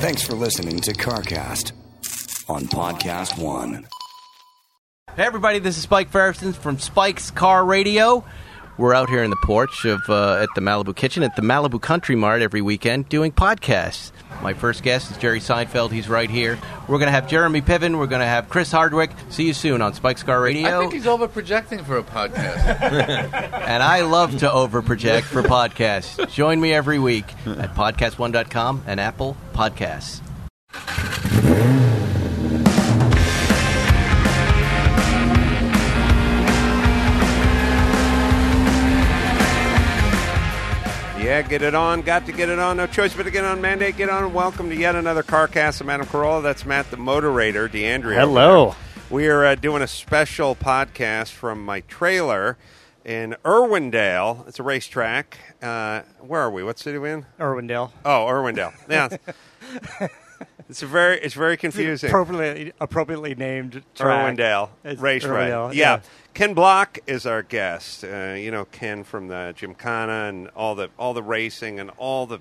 Thanks for listening to CarCast on Podcast One. Hey everybody, this is Spike Ferguson from Spike's Car Radio. We're out here in the porch of uh, at the Malibu Kitchen at the Malibu Country Mart every weekend doing podcasts. My first guest is Jerry Seinfeld. He's right here. We're going to have Jeremy Piven. We're going to have Chris Hardwick. See you soon on Spike's Car Radio. I think he's over projecting for a podcast. and I love to over project for podcasts. Join me every week at podcastone.com and Apple Podcasts. Yeah, get it on. Got to get it on. No choice but to get on. Mandate, get on. Welcome to yet another CarCast. I'm Adam Carolla. That's Matt the Moderator, D'Andrea. Hello. We are uh, doing a special podcast from my trailer in Irwindale. It's a racetrack. Uh, where are we? What city are we in? Irwindale. Oh, Irwindale. Yeah. it's a very it's very confusing. Appropriately, appropriately named track. Irwindale It's Raceway. Irwindale, yeah. yeah. Ken Block is our guest. Uh, you know Ken from the Gymkhana and all the all the racing and all the.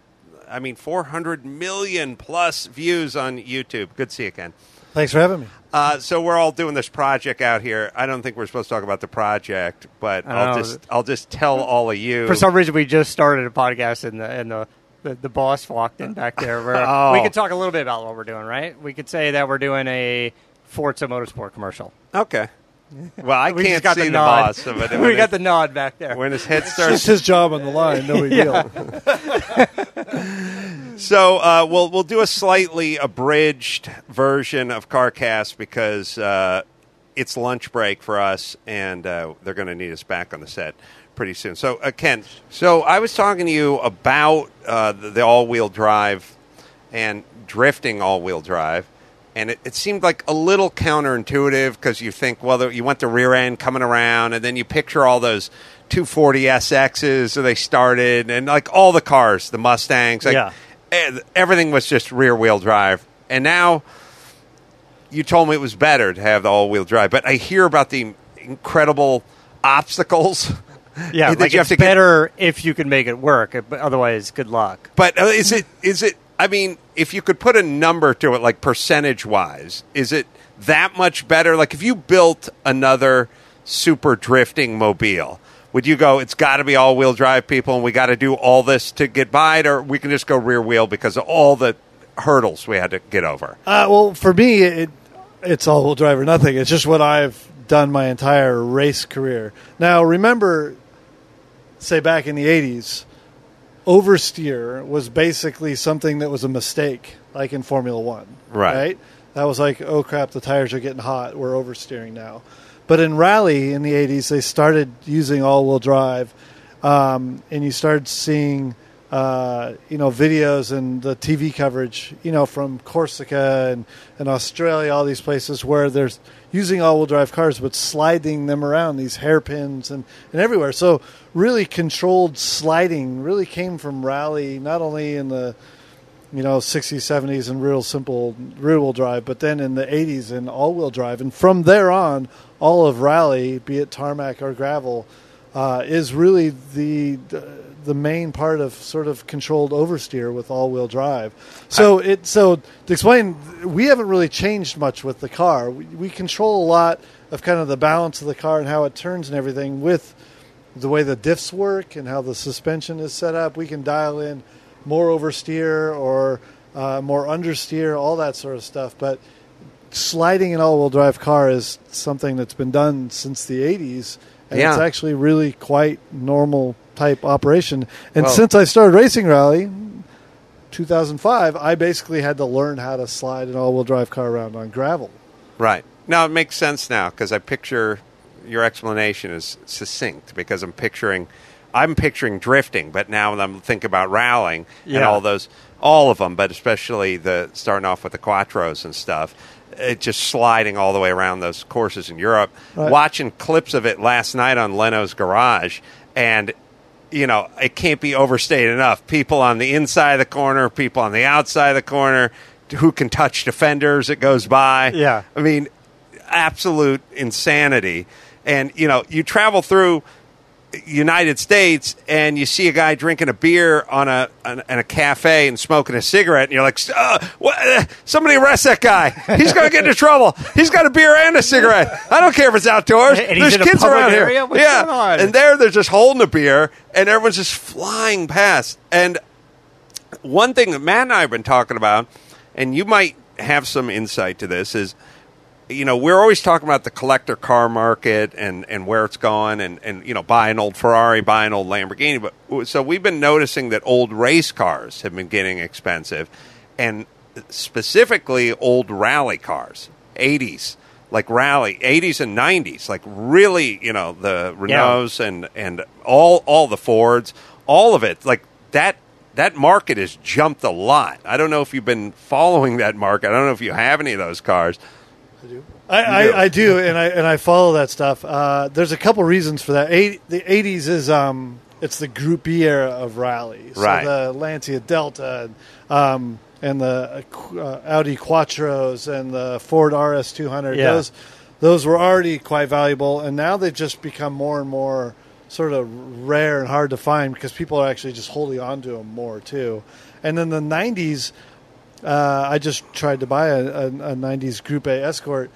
I mean, 400 million plus views on YouTube. Good to see you, Ken. Thanks for having me. Uh, so we're all doing this project out here. I don't think we're supposed to talk about the project, but I I'll know. just I'll just tell all of you. For some reason, we just started a podcast, and the and the, the, the boss walked in back there. Where Oh. We could talk a little bit about what we're doing, right? We could say that we're doing a Forza Motorsport commercial. okay. Well, I we can't got see the, the, nod. boss. But we when got the nod back there. when his head It's starts just his job on the line. No big deal. So uh, we'll we'll do a slightly abridged version of CarCast because uh, it's lunch break for us, and uh, they're going to need us back on the set pretty soon. So uh, Ken, so I was talking to you about uh, the, the all-wheel drive and drifting all-wheel drive. And it, it seemed like a little counterintuitive because you think, well, the- you want the rear end coming around, and then you picture all those 240 SXs that they started, and like all the cars, the Mustangs, like Yeah. eh, everything was just rear wheel drive. And now you told me it was better to have the all wheel drive, but I hear about the incredible obstacles. Yeah, that like you have it's to get- better if you can make it work. But otherwise, good luck. But uh, is it is it? I mean, if you could put a number to it, like percentage wise, is it that much better? Like if you built another super drifting mobile, would you go? It's got to be all wheel drive, people, and we got to do all this to get by it, or we can just go rear wheel because of all the hurdles we had to get over. Uh, well, for me, it, it's all wheel drive or nothing. It's just what I've done my entire race career. Now, remember, say back in the 80s, oversteer was basically something that was a mistake, like in Formula One. Right. That was like, oh crap, the tires are getting hot. We're oversteering now. But in rally in the 80s, they started using all wheel drive, um, and you started seeing. Uh, you know, videos and the TV coverage, you know, from Corsica and, and Australia, all these places where they're using all wheel drive cars, but sliding them around these hairpins and, and everywhere. So, really controlled sliding really came from rally, not only in the you know 60s 70s and real simple rear wheel drive but then in the 80s in all wheel drive and from there on all of rally be it tarmac or gravel uh, is really the the main part of sort of controlled oversteer with all wheel drive. So it so to explain we haven't really changed much with the car. We, we control a lot of kind of the balance of the car and how it turns and everything with the way the diffs work and how the suspension is set up, we can dial in more oversteer or uh, more understeer, all that sort of stuff. But sliding an all-wheel drive car is something that's been done since the 80s, and Yeah. it's actually really quite normal type operation. And Well- since I started racing rally, 2005, I basically had to learn how to slide an all-wheel drive car around on gravel. Right. Now it makes sense now because I picture your explanation is succinct because I'm picturing I'm picturing drifting, but now when I'm thinking about rallying and all those all of them, but especially the starting off with the quattros and stuff. It just sliding all the way around those courses in Europe. Right. Watching clips of it last night on Leno's Garage, and you know it can't be overstated enough. People on the inside of the corner, people on the outside of the corner, who can touch defenders. It goes by. Yeah. I mean, absolute insanity. And you know, you travel through United States and you see a guy drinking a beer on a on, in a cafe and smoking a cigarette, and you're like, uh, what, uh, somebody arrest that guy. He's going to get into trouble. He's got a beer and a cigarette. I don't care if it's outdoors. And There's kids around area? here. What's yeah, and there they're just holding a beer, and everyone's just flying past. And one thing that Matt and I have been talking about, and you might have some insight to this, is you know we're always talking about the collector car market and, and where it's gone, and, and you know buy an old Ferrari, buy an old Lamborghini. But so we've been noticing that old race cars have been getting expensive, and specifically old rally cars, eighties. Like rally, eighties and nineties, like really, you know, the Renaults and and all all the Fords, all of it, like that that market has jumped a lot. I don't know if you've been following that market. I don't know if you have any of those cars. I, I, I do, and I and I follow that stuff. Uh, there's a couple reasons for that. Eight, the '80s is um, it's the Group B era of rally. So Right. the Lancia Delta, um, and the uh, Audi Quattros and the Ford RS200. Yeah. Those those were already quite valuable, and now they've just become more and more sort of rare and hard to find because people are actually just holding on to them more too. And then the '90s, uh, I just tried to buy a, a, a '90s Group A Escort.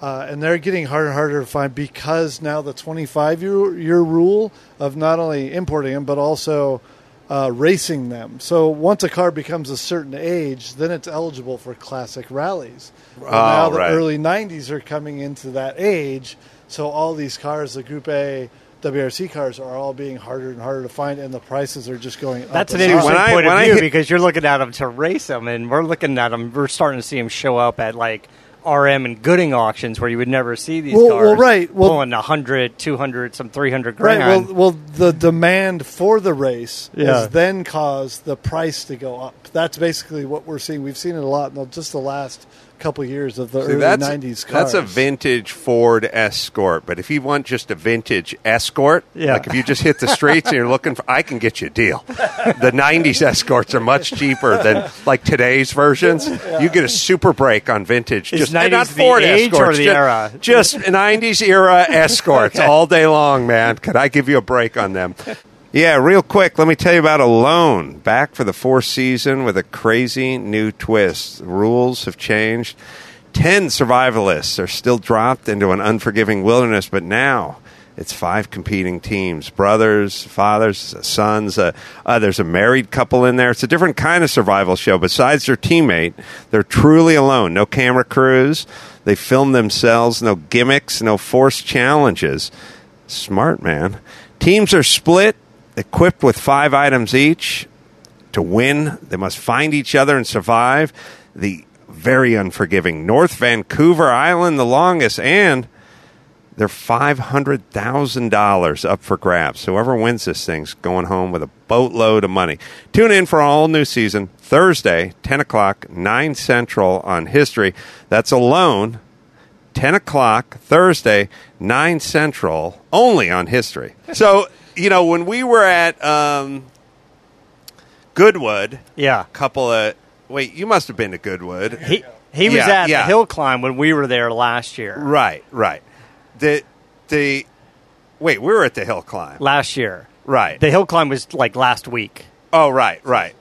Uh, and they're getting harder and harder to find because now the 25 year, year rule of not only importing them but also uh, racing them. So once a car becomes a certain age, then it's eligible for classic rallies. And Oh, now the right. early 90s are coming into that age, so all these cars, the Group A WRC cars, are all being harder and harder to find, and the prices are just going up. That's an interesting up. when I- point when of view hit- because you're looking at them to race them, and we're looking at them. We're starting to see them show up at like RM and Gooding auctions where you would never see these Well- cars. well, right. Well- pulling 100, 200, some 300 Right. grand. Well, well, the demand for the race Yeah. has then caused the price to go up. That's basically what we're seeing. We've seen it a lot in just the last couple years of the See, early that's, '90s cars. that's a vintage Ford Escort. But if you want just a vintage Escort, Yeah. like if you just hit the streets and you're looking for, I can get you a deal. The '90s Escorts are much cheaper than like today's versions. You get a super break on vintage. Is just and 90s not the Ford or Escorts, the just, era? Just '90s era Escorts all day long, man. Could I give you a break on them? Yeah, real quick, let me tell you about Alone. Back for the fourth season with a crazy new twist. Rules have changed. Ten survivalists are still dropped into an unforgiving wilderness, but now it's five competing teams brothers, fathers, sons. Uh, uh, there's a married couple in there. It's a different kind of survival show. Besides their teammate, they're truly alone. No camera crews. They film themselves. No gimmicks. No forced challenges. Smart, man. Teams are split, equipped with five items each. To win, they must find each other and survive. The very unforgiving North Vancouver Island, the longest, and they're $500,000 up for grabs. Whoever wins this thing's going home with a boatload of money. Tune in for all new season Thursday, 10 o'clock, 9 Central on History. That's alone. 10 o'clock Thursday, 9 Central, only on History. So, you know, when we were at um, Goodwood, yeah. a couple of. Wait, you must have been to Goodwood. He, he was Yeah, at yeah. the hill climb when we were there last year. Right, right. The, the. Wait, we were at the hill climb. Last year. Right. The hill climb was like last week. oh, right, right.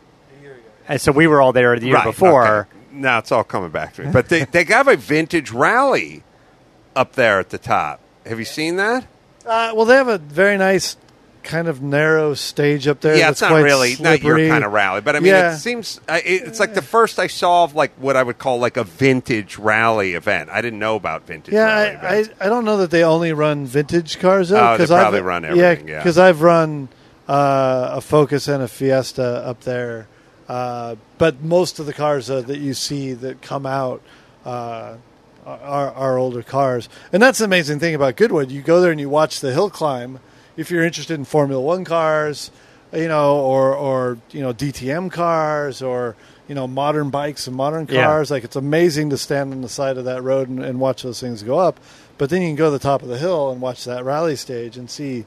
And so we were all there the year right, before. okay. Now it's all coming back to me. But they, they have a vintage rally up there at the top. Have you seen that? Uh, well, they have a very nice kind of narrow stage up there. yeah, it's not quite really not your kind of rally, but I mean, Yeah. it seems it's like the first I saw of like what I would call like a vintage rally event. I didn't know about vintage Yeah, rally I. I, I don't know that they only run vintage cars though. Oh, they 'cause I've- probably run everything, yeah. because I've run uh, a Focus and a Fiesta up there, uh, but most of the cars uh, that you see that come out uh, are, are older cars, and that's the amazing thing about Goodwood. You go there and you watch the hill climb. If you're interested in Formula One cars, you know, or or you know DTM cars, or you know modern bikes and modern Yeah. cars, like it's amazing to stand on the side of that road and, and watch those things go up. But then you can go to the top of the hill and watch that rally stage and see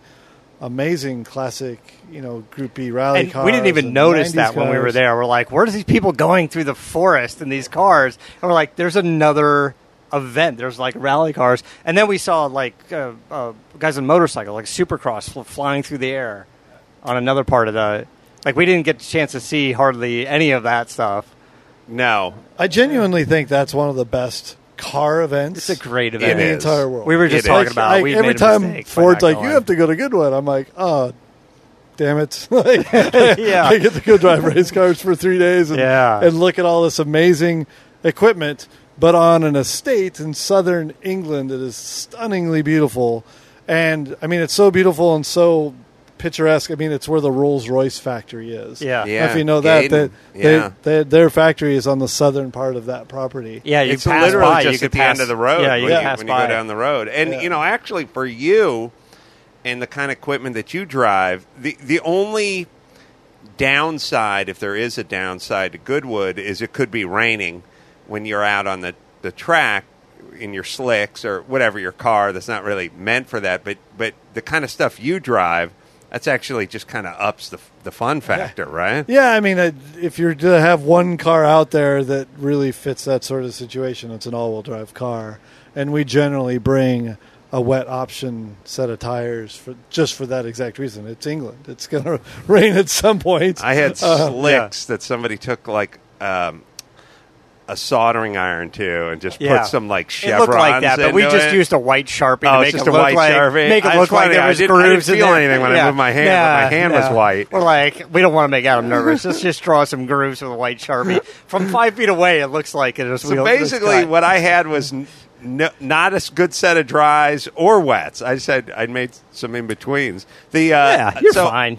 amazing classic, you know, Group B rally And cars. we didn't even notice 90s that when we were there. We're like, where's these people going through the forest in these cars? And we're like, there's another event. There's like rally cars, and then we saw like uh, uh, guys on motorcycle, like Supercross, fl- flying through the air on another part of the. Like we didn't get a chance to see hardly any of that stuff. No, I genuinely think that's one of the best car events It's a great event in the It is. entire world. We were just It talking is. about like, we every made time mistake Ford's like, going. "You have to go to Goodwood," I'm like, "Oh, damn it!" like, Yeah. I get to go drive race cars for three days and, Yeah. and look at all this amazing equipment, but on an estate in southern England that is stunningly beautiful. And I mean, it's so beautiful and so picturesque. I mean, it's where the Rolls Royce factory is. Yeah. Yeah. if you know that, that Yeah. they, they, their factory is on the southern part of that property. Yeah, you it's pass literally by, just you at could the pass, end of the road Yeah, you when, can you, pass when you go down the road. And Yeah. you know, actually, for you and the kind of equipment that you drive, the the only downside, if there is a downside to Goodwood, is it could be raining when you're out on the the track in your slicks or whatever your car that's not really meant for that. But but the kind of stuff you drive. That's actually just kind of ups the the fun factor, right? Yeah, I mean, uh, if you're to have one car out there that really fits that sort of situation, it's an all-wheel drive car, and we generally bring a wet option set of tires for just for that exact reason. It's England; it's going to rain at some point. I had Uh, slicks that somebody took like um, a soldering iron too, and just Yeah. put some like It chevrons looked like that, but we into just it. used a white sharpie Oh, to it's make just it a look white like Sharpie? make it I- look like funny, there I was didn't- I didn't grooves in feel there. anything when I moved my hand, but my hand was white. We're like, we don't want to make Adam nervous. Let's just draw some grooves with a white sharpie from five feet away. It looks like it is. So basically, what I had was n- no, not a s- good set of dries or wets. I said I'd made some in betweens. The uh, yeah, you're so- fine.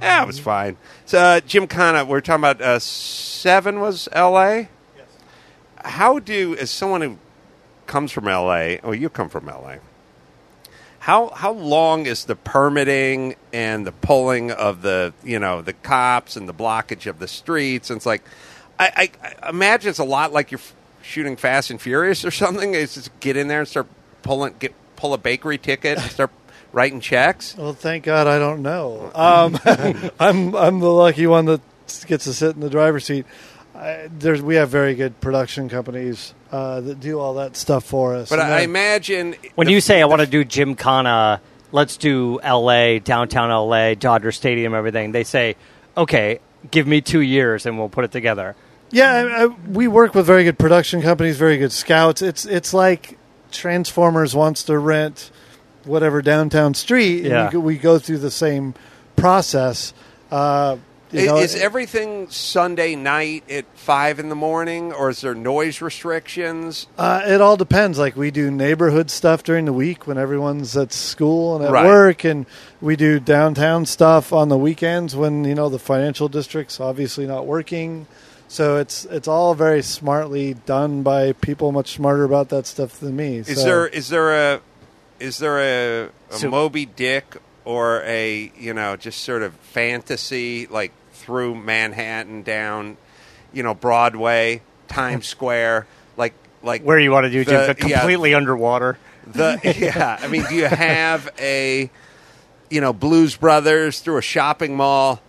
Yeah, it was fine. So uh, Gymkhana, we're talking about uh, seven was L.A. How do as someone who comes from L.A. Well, you come from L.A. How how long is the permitting and the pulling of the you know the cops and the blockage of the streets? And it's like I, I, I imagine it's a lot like you're shooting Fast and Furious or something. It's just get in there and start pulling get pull a bakery ticket and start writing checks. well, thank God I don't know. Um, I'm I'm the lucky one that gets to sit in the driver's seat. I, there's we have very good production companies uh, that do all that stuff for us. But And I, I imagine When the- you say I want to do Gymkhana, let's do L.A., downtown L.A., Dodger Stadium, everything. They say, okay, give me two years and we'll put it together. Yeah, I, I, we work with very good production companies, very good scouts. It's it's like Transformers wants to rent whatever downtown street, and Yeah. you go- we go through the same process. Uh, you is, know, is everything Sunday night at five in the morning, or is there noise restrictions? Uh, it all depends. Like we do neighborhood stuff during the week when everyone's at school and at Right. work, and we do downtown stuff on the weekends when you know the financial district's obviously not working. So it's it's all very smartly done by people much smarter about that stuff than me. Is So- there is there a is there a, a So- Moby Dick or a you know just sort of fantasy like through Manhattan down you know Broadway Times Square like like Where you want to do The- Jim, but yeah. completely underwater. the yeah I mean do you have a you know Blues Brothers through a shopping mall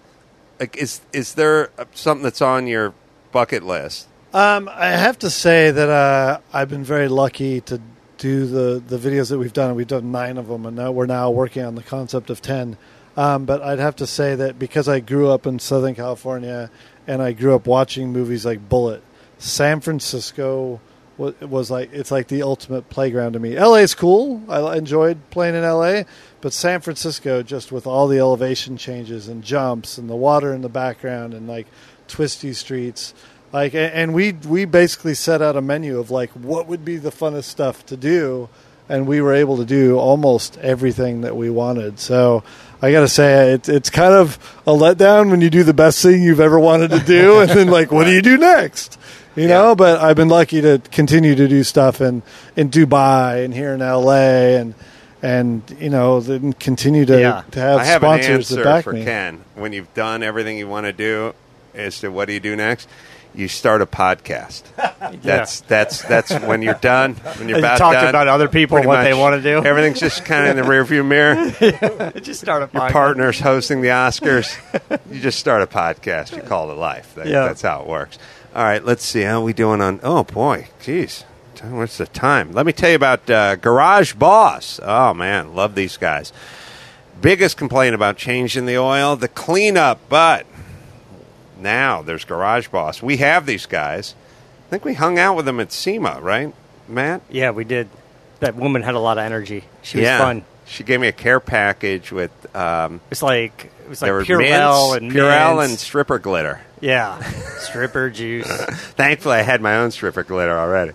like is is there something that's on your bucket list? Um, I have to say that uh, I've been very lucky to do the, the videos that we've done. We've done nine of them, and now we're now working on the concept of ten. Um, but I'd have to say that because I grew up in Southern California and I grew up watching movies like Bullitt, San Francisco was, was like it's like the ultimate playground to me. LA is cool. I enjoyed playing in LA, but San Francisco just with all the elevation changes and jumps and the water in the background and like twisty streets like and we we basically set out a menu of like what would be the funnest stuff to do and we were able to do almost everything that we wanted so i gotta say it, it's kind of a letdown when you do the best thing you've ever wanted to do and then like what do you do next you know but i've been lucky to continue to do stuff in in dubai and here in la and and you know then continue to, Yeah. to have I have an sponsors answer that back for me Ken. When you've done everything you want to do, as to what do you do next, you start a podcast. That's that's that's when you're done. When you're about talk done, about other people what they wanna do. Everything's just kind of in the rearview mirror. just start a Your partner's hosting the Oscars. you just start a podcast. You call it life. That- Yeah. That's how it works. All right, let's see how we doing on. Oh boy, jeez, What's the time? Let me tell you about uh, Garage Boss. Oh man, love these guys. Biggest complaint about changing the oil, the cleanup, but now there's Garage Boss. We have these guys. I think we hung out with them at SEMA, right, Matt? Yeah, we did. That woman had a lot of energy. She was yeah. fun. She gave me a care package with um, It's like it was like Purell and Purell and stripper glitter. yeah, stripper juice. Thankfully, I had my own stripper glitter already.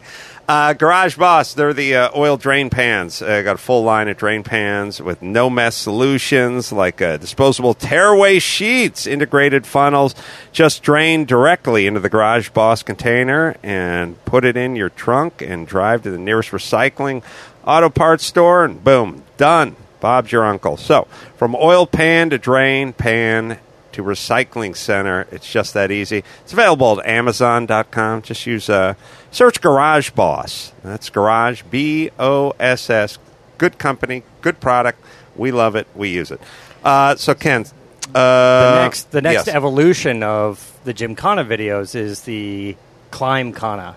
Uh, Garage Boss, they're the uh, oil drain pans. Uh, got a full line of drain pans with no mess solutions like uh, disposable tearaway sheets, integrated funnels. Just drain directly into the Garage Boss container and put it in your trunk and drive to the nearest recycling auto parts store, and boom, done. Bob's your uncle. So, from oil pan to drain pan to recycling center. It's just that easy. It's available at Amazon.com. Just use uh, search Garage Boss. That's Garage B O S S. Good company, good product. We love it. We use it. Uh, so Ken, uh, The next, the next yes. evolution of the Gymkhana videos is the Climbkhana.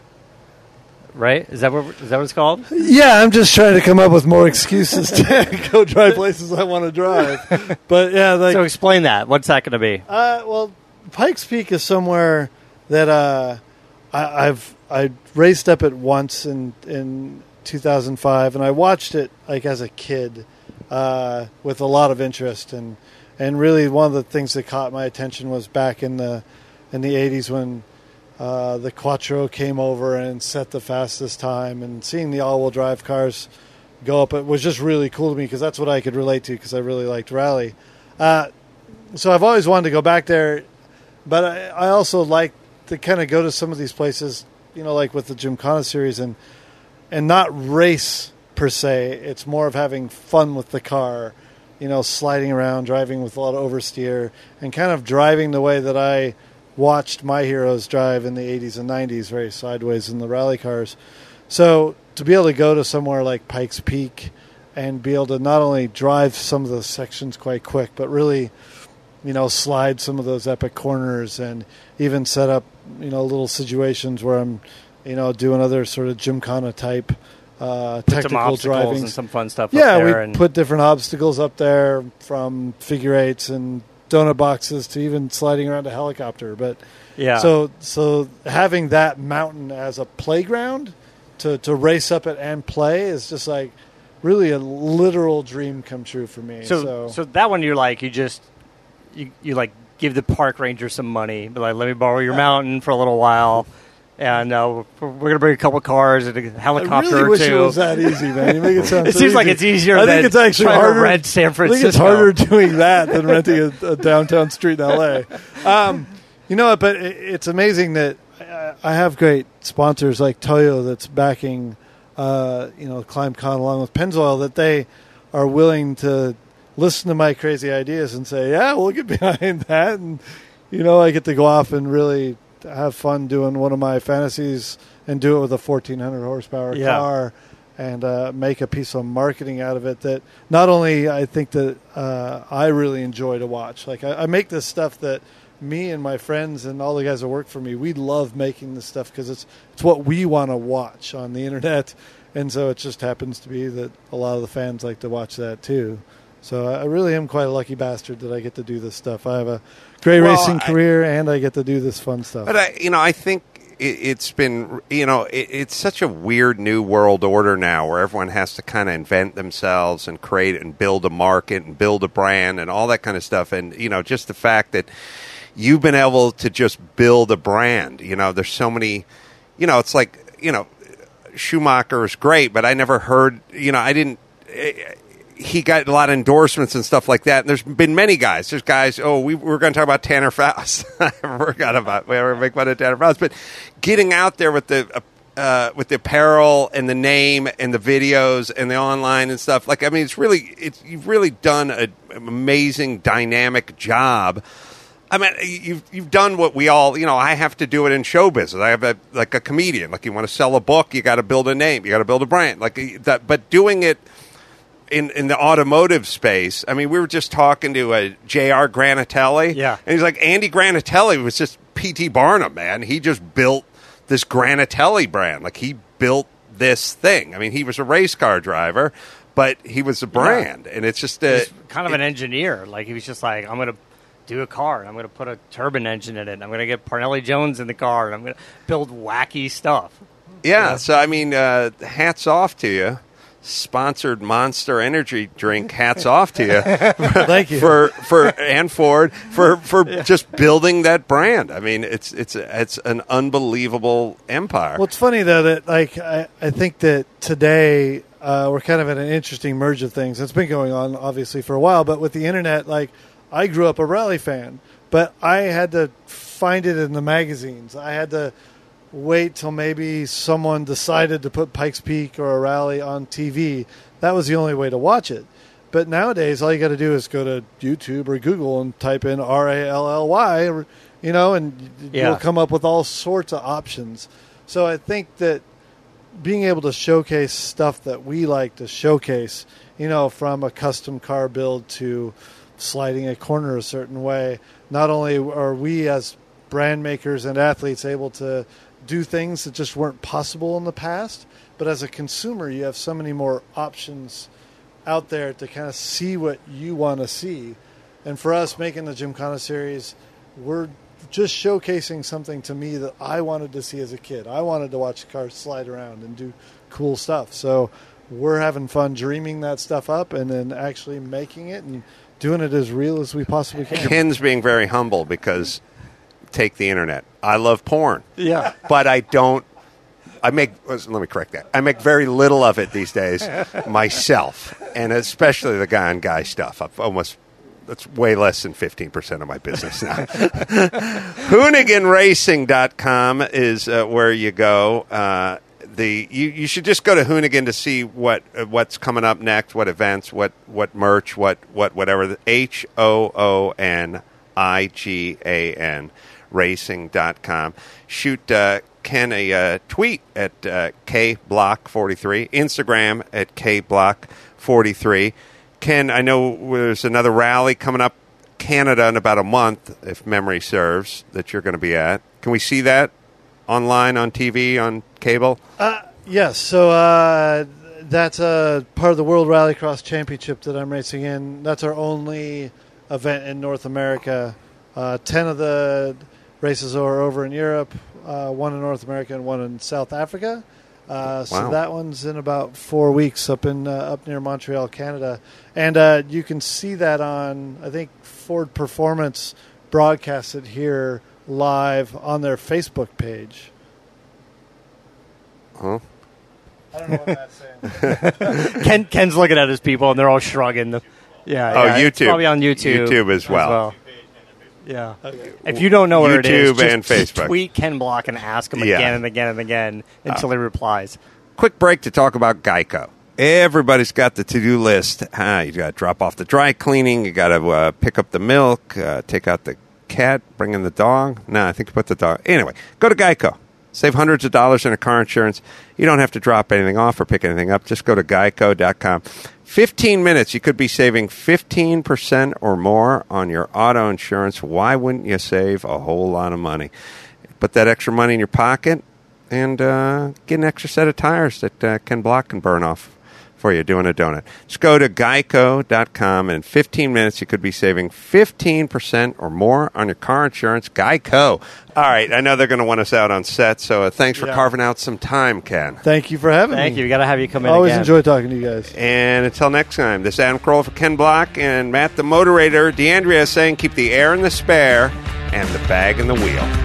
Right? Is that what is that what it's called? Yeah, I'm just trying to come up with more excuses to go drive places I want to drive. But yeah, like so explain that. What's that going to be? Uh, well, Pikes Peak is somewhere that uh, I, I've I raced up it once in in 2005, and I watched it like as a kid uh, with a lot of interest, and and really one of the things that caught my attention was back in the in the 80s when uh, the Quattro came over and set the fastest time, and seeing the all-wheel drive cars go up it was just really cool to me because that's what I could relate to because I really liked rally. Uh, so I've always wanted to go back there, but I, I also like to kind of go to some of these places, you know, like with the Gymkhana series, and and not race per se. It's more of having fun with the car, you know, sliding around, driving with a lot of oversteer, and kind of driving the way that I watched my heroes drive in the 80s and 90s, very sideways in the rally cars. So to be able to go to somewhere like Pikes Peak and be able to not only drive some of those sections quite quick, but really, you know, slide some of those epic corners and even set up, you know, little situations where I'm, you know, doing other sort of gymkhana type uh, technical driving. and some fun stuff. Yeah, up there we and put different obstacles up there from figure eights and donut boxes to even sliding around a helicopter. But yeah. so so having that mountain as a playground to to race up it and play is just like really a literal dream come true for me. So, So, so, that one you're like you just you you like give the park ranger some money, be like let me borrow your mountain for a little while, and uh, we're, we're gonna bring a couple cars and a helicopter really or wish two. it was that easy, man. You make it sound. It so seems like it's easier I than think it's actually harder. rent San I think it's harder doing that than renting a, a downtown street in LA. Um, you know what? But it, it's amazing that I, I have great sponsors like Toyo that's backing, uh, you know, Climbkhana along with Pennzoil that they are willing to listen to my crazy ideas and say, yeah, we'll get behind that. And, you know, I get to go off and really have fun doing one of my fantasies and do it with a 1400 horsepower Yeah. car and uh, make a piece of marketing out of it that not only I think that uh, I really enjoy to watch. Like I, I make this stuff that me and my friends and all the guys that work for me, we love making this stuff because it's it's what we want to watch on the internet, and so it just happens to be that a lot of the fans like to watch that too. So I I really am quite a lucky bastard that I get to do this stuff. I have a great Well, racing I- career and I get to do this fun stuff. But I, you know, I think it, it's been, you know, it, it's such a weird new world order now, where everyone has to kind of invent themselves and create and build a market and build a brand and all that kind of stuff. And you know, just the fact that you've been able to just build a brand. You know, there's so many. You know, it's like you know, Schumacher is great, but I never heard. You know, I didn't. Eh, He got a lot of endorsements and stuff like that. And there's been many guys. There's guys. Oh, we were going to talk about Tanner Faust. I forgot about. We ever make fun of Tanner Faust, but getting out there with the. Uh, with the apparel and the name and the videos and the online and stuff, like I mean, it's really, it's you've really done a, an amazing, dynamic job. I mean, you've you've done what we all, you know. I have to do it in show business. I have a like a comedian. Like you want to sell a book, you got to build a name, you got to build a brand. Like that, but doing it in in the automotive space. I mean, we were just talking to a Jr. Granatelli, Yeah. and he's like Andy Granatelli was just P.T. Barnum, man. He just built this Granatelli brand. Like he built this thing. I mean, he was a race car driver, but he was a brand, and it's just a kind of an engineer. Like he was just like, I'm going to do a car, and I'm going to put a turbine engine in it. and I'm going to get Parnelli Jones in the car, and I'm going to build wacky stuff. yeah. So I mean, uh, hats off to you. Sponsored Monster Energy drink. Hats off to you. Thank you. for for and Ford for for just building that brand. I mean, it's it's it's an unbelievable empire. Well, it's funny though that like I, I think that today uh, we're kind of at an interesting merge of things. It's been going on obviously for a while, but with the internet, like I grew up a rally fan, but I had to find it in the magazines. I had to wait till maybe someone decided to put Pikes Peak or a rally on TV. That was the only way to watch it. But nowadays, all you got to do is go to YouTube or Google and type in R A L L Y, you know, and Yeah. you'll come up with all sorts of options. So I think that being able to showcase stuff that we like to showcase, you know, from a custom car build to sliding a corner a certain way, not only are we as brand makers and athletes able to do things that just weren't possible in the past, but as a consumer, you have so many more options out there to kind of see what you want to see. And for us making the Gymkhana series, we're just showcasing something to me that I wanted to see as a kid. I wanted to watch cars slide around and do cool stuff. So we're having fun dreaming that stuff up and then actually making it and doing it as real as we possibly can. Ken's being very humble because take the internet. I love porn, Yeah. but I don't. I make. Let me correct that. I make very little of it these days myself, and especially the guy on guy stuff. I've almost. That's way less than 15% of my business now. Hooniganracing.com is uh, where you go. Uh, the you, you should just go to Hoonigan to see what uh, what's coming up next, what events, what what merch, what what whatever. H O O N I G A N racing.com. Shoot uh, Ken a uh, tweet at uh, kblock43, Instagram at kblock43. Ken, I know there's another rally coming up Canada in about a month, if memory serves, that you're going to be at. Can we see that online, on TV, on cable? Yes, so uh, that's a part of the World Rallycross Championship that I'm racing in. That's our only event in North America. Uh, Ten of the races are over in Europe, uh, one in North America and one in South Africa. Uh, so Wow. that one's in about four weeks up in uh, up near Montreal, Canada, and uh, you can see that on I think Ford Performance broadcasts it here live on their Facebook page. Huh? I don't know what that's saying. Ken, Ken's looking at his people, and they're all shrugging. Yeah. Oh, yeah, it's YouTube. probably on YouTube. YouTube as well. Yeah. If you don't know where it is, YouTube just, and just Facebook. tweet Ken Block and ask him Yeah. again and again and again until he replies. quick break to talk about Geico. Everybody's got the to-do list. Ah, you got to drop off the dry cleaning. You got to uh, pick up the milk, uh, take out the cat, bring in the dog. No, I think you put the dog. Anyway, go to Geico. Save hundreds of dollars in a car insurance. You don't have to drop anything off or pick anything up. Just go to geico.com. 15 minutes, you could be saving 15% or more on your auto insurance. Why wouldn't you save a whole lot of money? Put that extra money in your pocket and uh, get an extra set of tires that uh, Ken Block and burn off for you doing a donut. Just go to geico.com and in 15 minutes you could be saving 15% or more on your car insurance. Geico. All right, I know they're going to want us out on set, so uh, thanks for Yeah. carving out some time, Ken. Thank you for having Thank me. Thank you. We got to have you come in Always again. enjoy talking to you guys. And until next time, this is Adam Carolla for Ken Block and Matt the Moderator. D'Andrea saying keep the air in the spare and the bag in the wheel.